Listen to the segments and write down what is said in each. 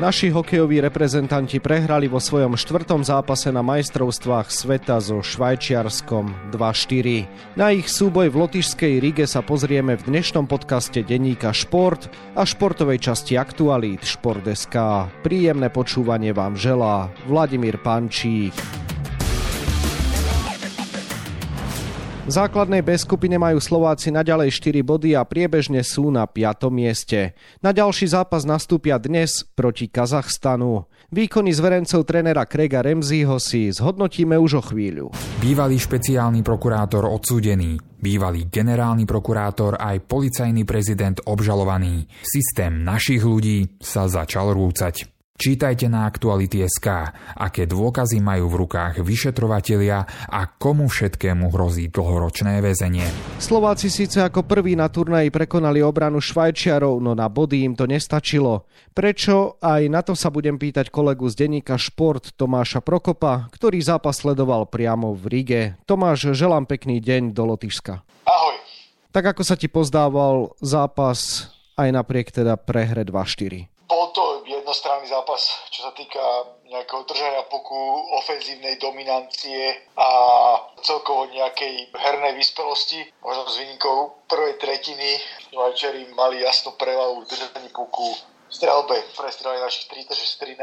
Naši hokejoví reprezentanti prehrali vo svojom štvrtom zápase na majstrovstvách sveta so Švajčiarskom 2-4. Na ich súboj v lotišskej Rige sa pozrieme v dnešnom podcaste denníka Šport a športovej časti Aktualít Šport.sk. Príjemné počúvanie vám želá Vladimír Pančík. V základnej B skupine majú Slováci naďalej 4 body a priebežne sú na 5. mieste. Na ďalší zápas nastúpia dnes proti Kazachstanu. Výkony zverencov trénera Krega Remziho si zhodnotíme už o chvíľu. Bývalý špeciálny prokurátor odsúdený, bývalý generálny prokurátor aj policajný prezident obžalovaný. Systém našich ľudí sa začal rúcať. Čítajte na Aktuality.sk, aké dôkazy majú v rukách vyšetrovatelia a komu všetkému hrozí dlhoročné väzenie. Slováci síce ako prví na turnaji prekonali obranu Švajčiarov, no na body im to nestačilo. Prečo? Aj na to sa budem pýtať kolegu z denníka Šport Tomáša Prokopa, ktorý zápas sledoval priamo v Rige. Tomáš, želám pekný deň do Lotyšska. Ahoj. Tak ako sa ti pozdával zápas aj napriek teda prehre 2-4? Jednostranný zápas, čo sa týka nejakého držania puku, ofenzívnej dominancie a celkovo nejakej hernej vyspelosti. Možno s výnikou prvej tretiny Švajčari mali jasnú prevahu v držaní puku, strelbe prestrelali našich 36-13,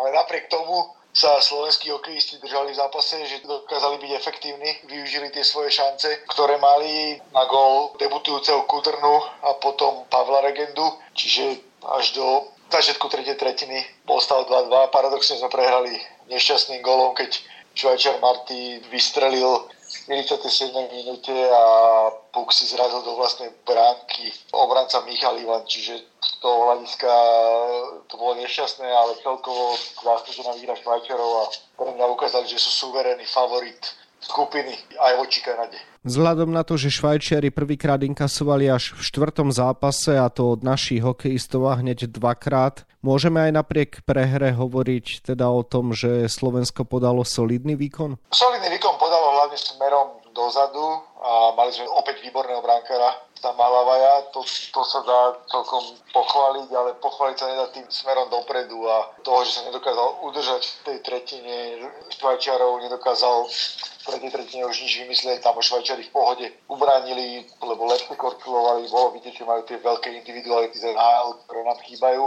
ale napriek tomu sa slovenskí hokejisti držali v zápase, že dokázali byť efektívni, využili tie svoje šance, ktoré mali na gol debutujúceho Kudrnu a potom Pavla Regendu, čiže až do začiatku tretej tretiny bol stav 2-2. Paradoxne sme prehrali nešťastným golom, keď Švajčar Marty vystrelil v 47. minúte a puk si zrazil do vlastnej bránky obranca Michal Ivan, čiže z toho hľadiska to bolo nešťastné, ale celkovo zaslúžená výhra Švajčarov a pre mňa ukázali, že sú suverénny favorit skupiny aj voči Kanade. Vzhľadom na to, že Švajčiari prvýkrát inkasovali až v štvrtom zápase a to od našich hokejistov a hneď dvakrát, môžeme aj napriek prehre hovoriť teda o tom, že Slovensko podalo solidný výkon? Solidný výkon podalo hlavne smerom dozadu a mali sme opäť výborného brankára Malavaja, to, to sa dá celkom pochváliť, ale pochváliť sa nedá tým smerom dopredu a toho, že sa nedokázal udržať v tej tretine Švajčiarov, nedokázal v tretej tretine už nič vymyslieť, tam Švajčiari v pohode ubránili, lebo lepšie korčilovali, bolo vidieť, že majú tie veľké individuality z NHL, ktoré nám chýbajú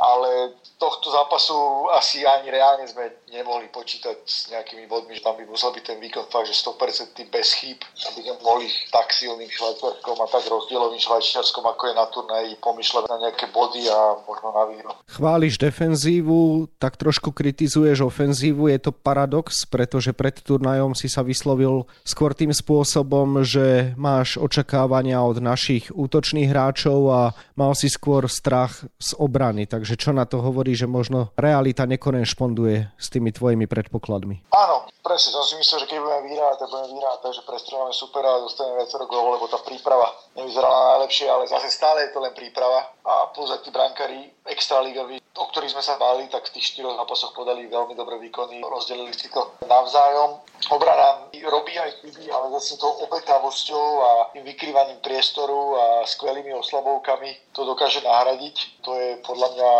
ale tohto zápasu asi ani reálne sme nemohli počítať s nejakými bodmi, že tam by musel byť ten výkon fakt, že 100% bez chýb, aby sme mohli tak silným švajčiarskom a tak rozdielovým švajčiarskom, ako je na turnaji, pomýšľať na nejaké body a možno na výhru. Chváliš defenzívu, tak trošku kritizuješ ofenzívu, je to paradox, pretože pred turnajom si sa vyslovil skôr tým spôsobom, že máš očakávania od našich útočných hráčov a mal si skôr strach z obrany, tak Takže čo na to hovorí, že možno realita nekorešponduje s tými tvojimi predpokladmi? Áno, presne, som si myslel, že keď budeme vyhrávať, tak budeme vyhrávať, takže prestrelíme super a dostaneme viacero gólov, lebo tá príprava nevyzerala najlepšie, ale zase stále je to len príprava a plus aj tí brankári extraligoví, o ktorých sme sa báli, tak v tých štyroch zápasoch podali veľmi dobré výkony, rozdelili si to navzájom. Obrana robí aj chyby, ale zase tou obetavosťou a tým vykrývaním priestoru a skvelými oslabovkami to dokáže nahradiť. To je podľa mňa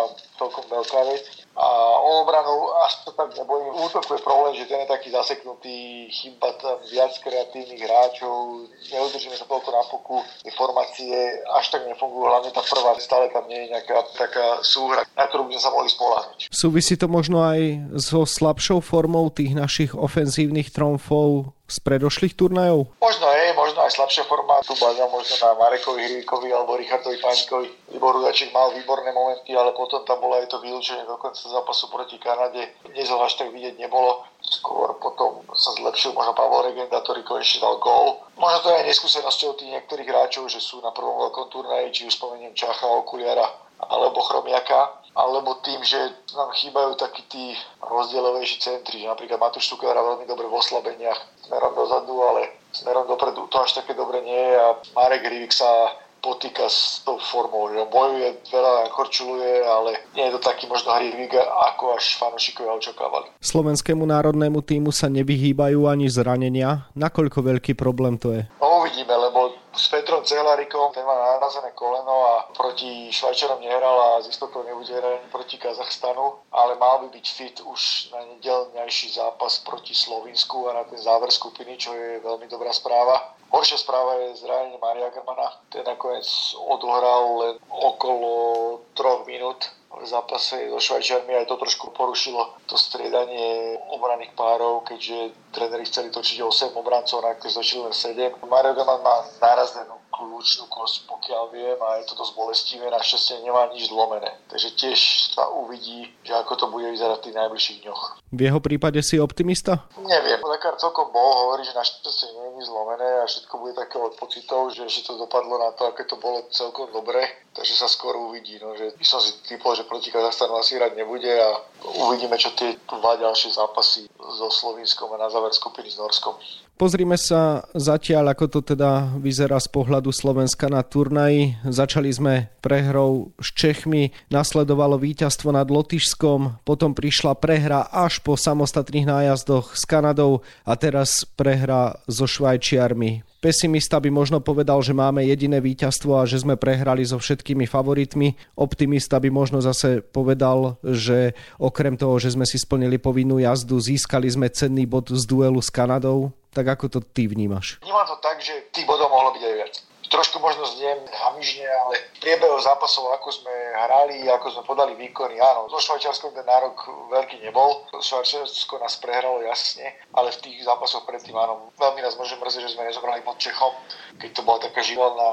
celkom veľká vec. A o obranu až to tak nebojím. Útoku je problém, že ten je taký zaseknutý, chýba tam viac kreatívnych hráčov, neudržíme sa toľko na puku, informácie až tak nefungujú, hlavne tá prvá, stále tam nie je nejaká taká súhra, na ktorú by sme sa mohli spolahnuť. Súvisí to možno aj so slabšou formou tých našich ofenzívnych tromfov z predošlých turnajov? Možno je, možno aj slabšia forma. Tu bazám možno na Marekovi Hrivikovi alebo Richardovi Paňkovi. Libor Rudaček mal výborné momenty, ale potom tam bolo aj to vylúčenie do konca zápasu proti Kanade. Dnes ho až tak vidieť nebolo. Skôr potom sa zlepšil možno Pavel Regenda, ktorý konečne dal gól. Možno to je aj neskúsenosťou tých niektorých hráčov, že sú na prvom veľkom turnaji, či už spomeniem Čacha, Okuliara alebo Chromiaka alebo tým, že nám chýbajú takí tí rozdielovejší centri, že napríklad Matúš Sukera veľmi dobre v oslabeniach smerom dozadu, ale smerom dopredu to až také dobre nie je a Marek Rivik sa potýka s tou formou, že bojuje, veľa korčuluje, ale nie je to taký možno hrivý, ako až fanúšikovia očakávali. Slovenskému národnému týmu sa nevyhýbajú ani zranenia. Nakoľko veľký problém to je? No uvidíme, lebo s Petrom Cehlarikom, ten má narazené koleno a proti Švajčarom nehral a z istotou nebude hrať proti Kazachstanu, ale mal by byť fit už na nedelňajší zápas proti Slovinsku a na ten záver skupiny, čo je veľmi dobrá správa. Horšia správa je zranenie Maria Germana. Ten nakoniec odohral len okolo troch minút v zápase so Švajčiarmi aj to trošku porušilo to striedanie obraných párov, keďže tréneri chceli točiť 8 obrancov, na ktorých točili len 7. Mario Gaman má narazenú kľúčnú kosť, pokiaľ viem, a je to dosť bolestivé, našťastie nemá nič zlomené. Takže tiež sa uvidí, že ako to bude vyzerať v tých najbližších dňoch. V jeho prípade si optimista? Neviem, lekár celkom bol, hovorí, že našťastie nie zlomené a všetko bude také od pocitov, že ešte to dopadlo na to, aké to bolo celkom dobre, takže sa skoro uvidí. No, že by som si typol, že proti Kazachstanu asi hrať nebude a uvidíme, čo tie dva ďalšie zápasy so Slovinskom a na záver skupiny s Norskom. Pozrime sa zatiaľ, ako to teda vyzerá z pohľadu Slovenska na turnaji. Začali sme prehrou s Čechmi, nasledovalo víťazstvo nad Lotyšskom, potom prišla prehra až po samostatných nájazdoch s Kanadou a teraz prehra so Švajčiarmi. Pesimista by možno povedal, že máme jediné víťazstvo a že sme prehrali so všetkými favoritmi. Optimista by možno zase povedal, že okrem toho, že sme si splnili povinnú jazdu, získali sme cenný bod z duelu s Kanadou. Tak ako to ty vnímaš? Vnímam to tak, že tých bodov mohlo byť aj viac trošku možno zniem hamižne, ale v priebehu zápasov, ako sme hrali, ako sme podali výkony, áno, so Švajčiarskom ten nárok veľký nebol, Švajčiarsko nás prehralo jasne, ale v tých zápasoch predtým, áno, veľmi nás môže mrzieť, že sme nezobrali pod Čechom, keď to bola taká živelná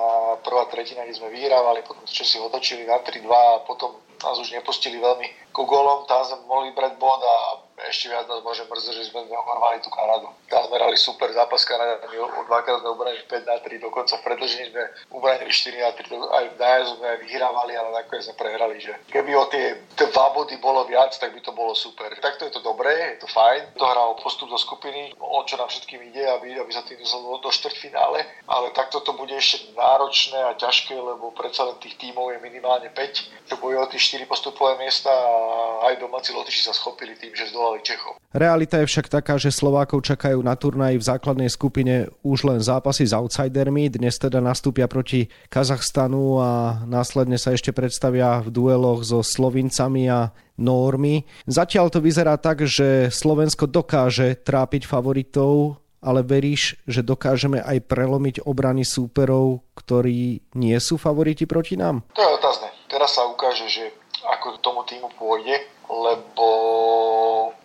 prvá tretina, kde sme vyhrávali, potom Česi otočili na 3-2 a potom nás už nepustili veľmi ku golom, tam sme mohli brať bod a ešte viac nás môže mrzieť, že sme neochorvali tú Kanadu. Tam sme hrali super zápas Kanada, my dvakrát sme ubranili 5 na 3, dokonca v predlžení sme ubranili 4 na 3, aj v nájazdu sme vyhrávali, ale nakoniec sme prehrali. Že keby o tie dva body bolo viac, tak by to bolo super. Takto je to dobré, je to fajn. To hral postup do skupiny, o čo nám všetkým ide, aby, aby sa tým dostal do, štvrťfinále, ale takto to bude ešte náročné a ťažké, lebo predsa len tých tímov je minimálne 5, čo bojujú o tie 4 postupové miesta a aj domáci Lotyši sa schopili tým, že zdolali Čechov. Realita je však taká, že Slovákov čakajú na turnaji v základnej skupine už len zápasy s outsidermi. Dnes teda nastúpia proti Kazachstanu a následne sa ešte predstavia v dueloch so Slovincami a Normy. Zatiaľ to vyzerá tak, že Slovensko dokáže trápiť favoritov, ale veríš, že dokážeme aj prelomiť obrany súperov, ktorí nie sú favoriti proti nám? To je otázne. Teraz sa ukáže, že ako tomu týmu pôjde, lebo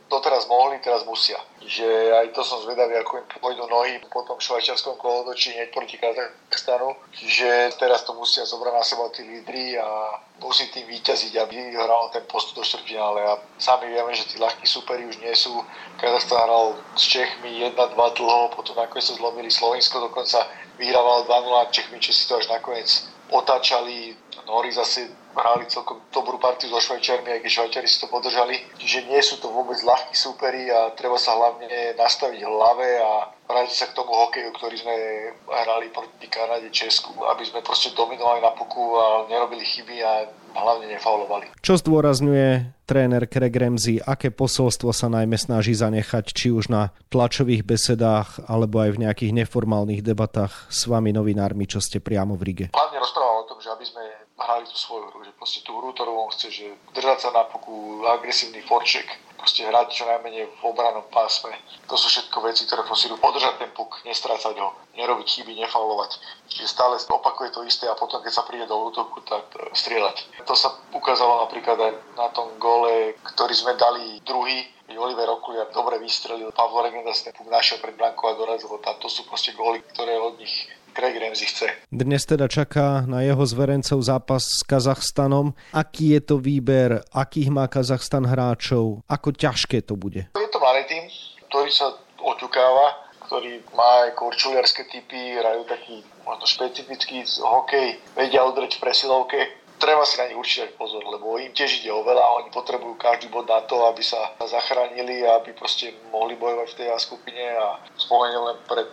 doteraz mohli, teraz musia. Že aj to som zvedavý, ako im pôjdu nohy po tom švajčiarskom kolotočí hneď proti Kazachstanu. Že teraz to musia zobrať na seba tí lídry a musí tým vyťaziť, aby hral ten postup do štvrťfinále. A sami vieme, že tí ľahkí superi už nie sú. Kazachstan hral s Čechmi 1-2 dlho, potom nakoniec sa zlomili Slovensko, dokonca vyhrával 2-0 Čechmi, Česi to až nakoniec otáčali. Nori zase hrali celkom dobrú partiu so Švajčiarmi, aj keď Švajčiari si to podržali. Čiže nie sú to vôbec ľahkí súperi a treba sa hlavne nastaviť hlave a vrátiť sa k tomu hokeju, ktorý sme hrali proti Kanade, Česku, aby sme proste dominovali na puku a nerobili chyby a hlavne nefaulovali. Čo zdôrazňuje tréner Craig Ramsey, aké posolstvo sa najmä snaží zanechať, či už na tlačových besedách, alebo aj v nejakých neformálnych debatách s vami novinármi, čo ste priamo v Rige? Hlavne rozprával o tom, že aby sme hrali tú svoju hru, že proste tú hru, ktorú on chce, že držať sa na puku, agresívny forček, proste hrať čo najmenej v obranom pásme. To sú všetko veci, ktoré posilujú podržať ten puk, nestrácať ho, nerobiť chyby, nefaulovať. Čiže stále opakuje to isté a potom, keď sa príde do útoku, tak e, strieľať. To sa ukázalo napríklad aj na tom gole, ktorý sme dali druhý, Oliver Okuliar dobre vystrelil, Pavlo Regenda si ten puk našiel pred brankou a dorazil tam. To sú proste góly, ktoré od nich Craig Ramsey chce. Dnes teda čaká na jeho zverencov zápas s Kazachstanom. Aký je to výber, akých má Kazachstan hráčov, ako ťažké to bude? Je to malý tým, ktorý sa oťukáva, ktorý má aj korčuliarské typy, hrajú taký možno špecifický hokej, vedia udrieť v presilovke, treba si na nich určite pozor, lebo im tiež ide o veľa a oni potrebujú každý bod na to, aby sa zachránili a aby proste mohli bojovať v tej skupine a spomeniem len pred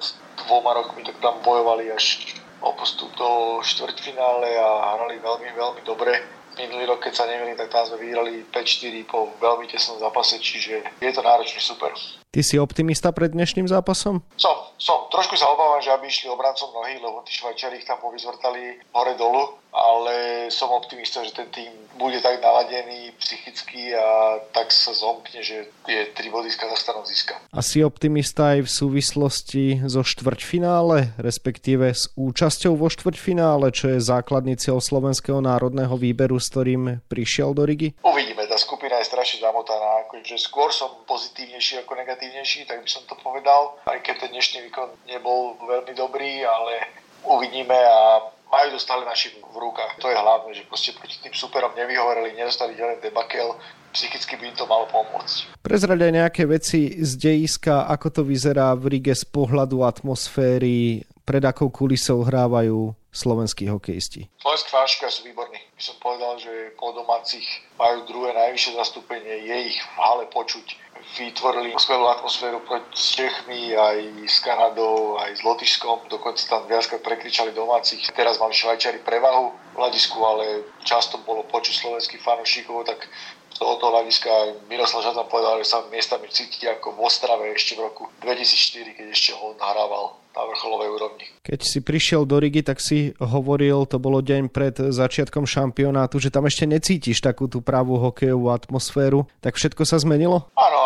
dvoma rokmi, tak tam bojovali až o postup do štvrťfinále a hrali veľmi, veľmi dobre. Minulý rok, keď sa nemýlim, tak tam sme vyhrali 5-4 po veľmi tesnom zápase, čiže je to náročný super. Ty si optimista pred dnešným zápasom? Som, som. Trošku sa obávam, že aby išli obrancom nohy, lebo tí Švajčiari ich tam povyzvrtali hore-dolu ale som optimista, že ten tým bude tak naladený psychicky a tak sa zomkne, že tie tri body z Kazachstanu získa. A si optimista aj v súvislosti so štvrťfinále, respektíve s účasťou vo štvrťfinále, čo je základný cieľ slovenského národného výberu, s ktorým prišiel do Rigi? Uvidíme, tá skupina je strašne zamotaná. Akože skôr som pozitívnejší ako negatívnejší, tak by som to povedal. Aj keď ten dnešný výkon nebol veľmi dobrý, ale uvidíme a majú to stále naši v rukách. To je hlavné, že proste proti tým superom nevyhovorili, nedostali ďalej debakel, psychicky by im to malo pomôcť. Prezrať aj nejaké veci z dejiska, ako to vyzerá v Rige z pohľadu atmosféry, pred akou kulisou hrávajú slovenskí hokejisti? Slovenskí fanúšikovia sú výborní. By som povedal, že po domácich majú druhé najvyššie zastúpenie, je ich v hale počuť. Vytvorili skvelú atmosféru s Čechmi, aj s Kanadou, aj s Lotyšskom. Dokonca tam viackrát prekričali domácich. Teraz mali Švajčiari prevahu v hľadisku, ale často bolo počuť slovenských fanúšikov, tak z tohoto hľadiska Miroslav Žadan povedal, že sa miestami cíti ako v Ostrave ešte v roku 2004, keď ešte on hrával na vrcholovej úrovni. Keď si prišiel do Rigi, tak si hovoril, to bolo deň pred začiatkom šampionátu, že tam ešte necítiš takú tú pravú hokejovú atmosféru. Tak všetko sa zmenilo? Áno,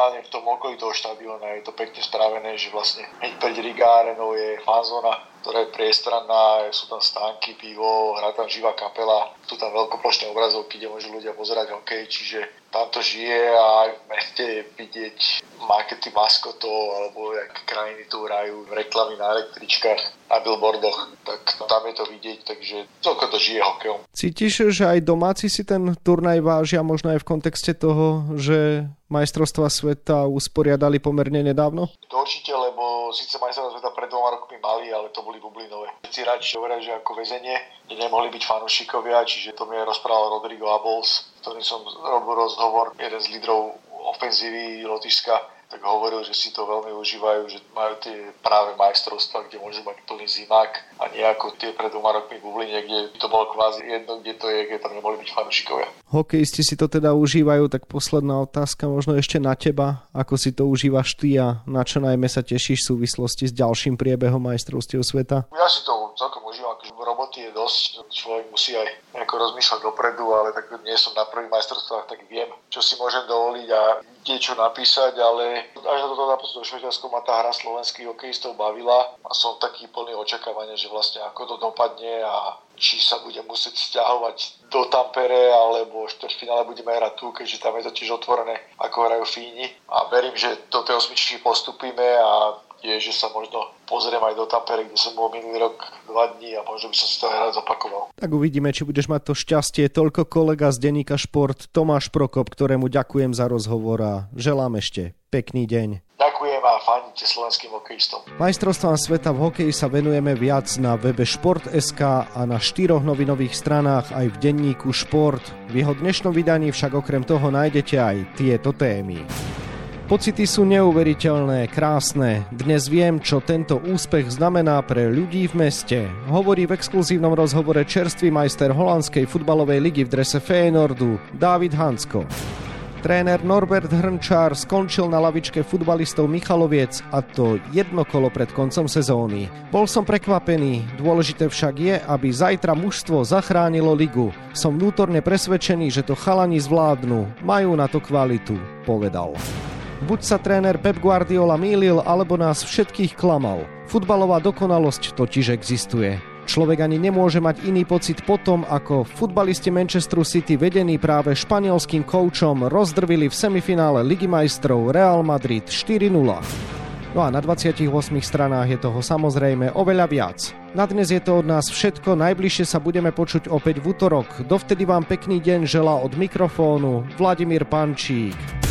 minimálne v tom okolí toho štadióna. Je to pekne spravené, že vlastne hneď pred Riga Arenou je fanzóna, ktorá je priestranná, sú tam stánky, pivo, hrá tam živá kapela, sú tam veľkoplošné obrazovky, kde môžu ľudia pozerať hokej, čiže tam to žije a aj v meste je vidieť markety maskotov alebo jak krajiny tu hrajú reklamy na električkách, na billboardoch, tak tam je to vidieť, takže celko to žije hokejom. Cítiš, že aj domáci si ten turnaj vážia možno aj v kontexte toho, že majstrovstva sveta usporiadali pomerne nedávno? To určite, lebo síce majstrovstva sveta pred dvoma rokmi mali, ale to boli bublinové. Všetci radši hovoria, že ako väzenie, kde nemohli byť fanúšikovia, čiže to mi rozprával Rodrigo Abols, ktorým som robil rozhovor, jeden z lídrov ofenzívy Lotyšska, tak hovoril, že si to veľmi užívajú, že majú tie práve majstrovstva, kde môžu mať plný zimák a nie ako tie pred dvoma rokmi Bubline, kde to bolo kvázi jedno, kde to je, kde tam nemohli byť fanúšikovia. Hokejisti si to teda užívajú, tak posledná otázka možno ešte na teba. Ako si to užívaš ty a na čo najmä sa tešíš v súvislosti s ďalším priebehom majstrovstiev sveta? Ja si to celkom užívam, akože roboty je dosť, človek musí aj nejako rozmýšľať dopredu, ale tak nie som na prvých majstrovstvách, tak viem, čo si môžem dovoliť a kde čo napísať, ale až na toto zápasu do Švečarsku ma tá hra slovenských hokejistov bavila a som taký plný očakávania, že vlastne ako to dopadne a či sa bude musieť stiahovať do Tampere, alebo v štvrťfinále budeme hrať tu, keďže tam je to tiež otvorené, ako hrajú Fíni. A verím, že do tej osmičky postupíme a je, že sa možno pozriem aj do Tampere, kde som bol minulý rok dva dní a možno by som si to aj rád zopakoval. Tak uvidíme, či budeš mať to šťastie. Toľko kolega z denníka Šport Tomáš Prokop, ktorému ďakujem za rozhovor a želám ešte pekný deň. Ďakujem a fandite slovenským hokejistom. Majstrovstvám sveta v hokeji sa venujeme viac na webe Šport.sk a na štyroch novinových stranách aj v denníku Šport. V jeho dnešnom vydaní však okrem toho nájdete aj tieto témy. Pocity sú neuveriteľné, krásne. Dnes viem, čo tento úspech znamená pre ľudí v meste. Hovorí v exkluzívnom rozhovore čerstvý majster holandskej futbalovej ligy v drese Feyenoordu, David Hansko. Tréner Norbert Hrnčár skončil na lavičke futbalistov Michaloviec a to jedno kolo pred koncom sezóny. Bol som prekvapený, dôležité však je, aby zajtra mužstvo zachránilo ligu. Som vnútorne presvedčený, že to chalani zvládnu, majú na to kvalitu, povedal. Buď sa tréner Pep Guardiola mýlil, alebo nás všetkých klamal. Futbalová dokonalosť totiž existuje. Človek ani nemôže mať iný pocit potom, ako futbalisti Manchesteru City vedení práve španielským koučom rozdrvili v semifinále Ligy majstrov Real Madrid 4-0. No a na 28 stranách je toho samozrejme oveľa viac. Na dnes je to od nás všetko, najbližšie sa budeme počuť opäť v útorok. Dovtedy vám pekný deň želá od mikrofónu Vladimír Pančík.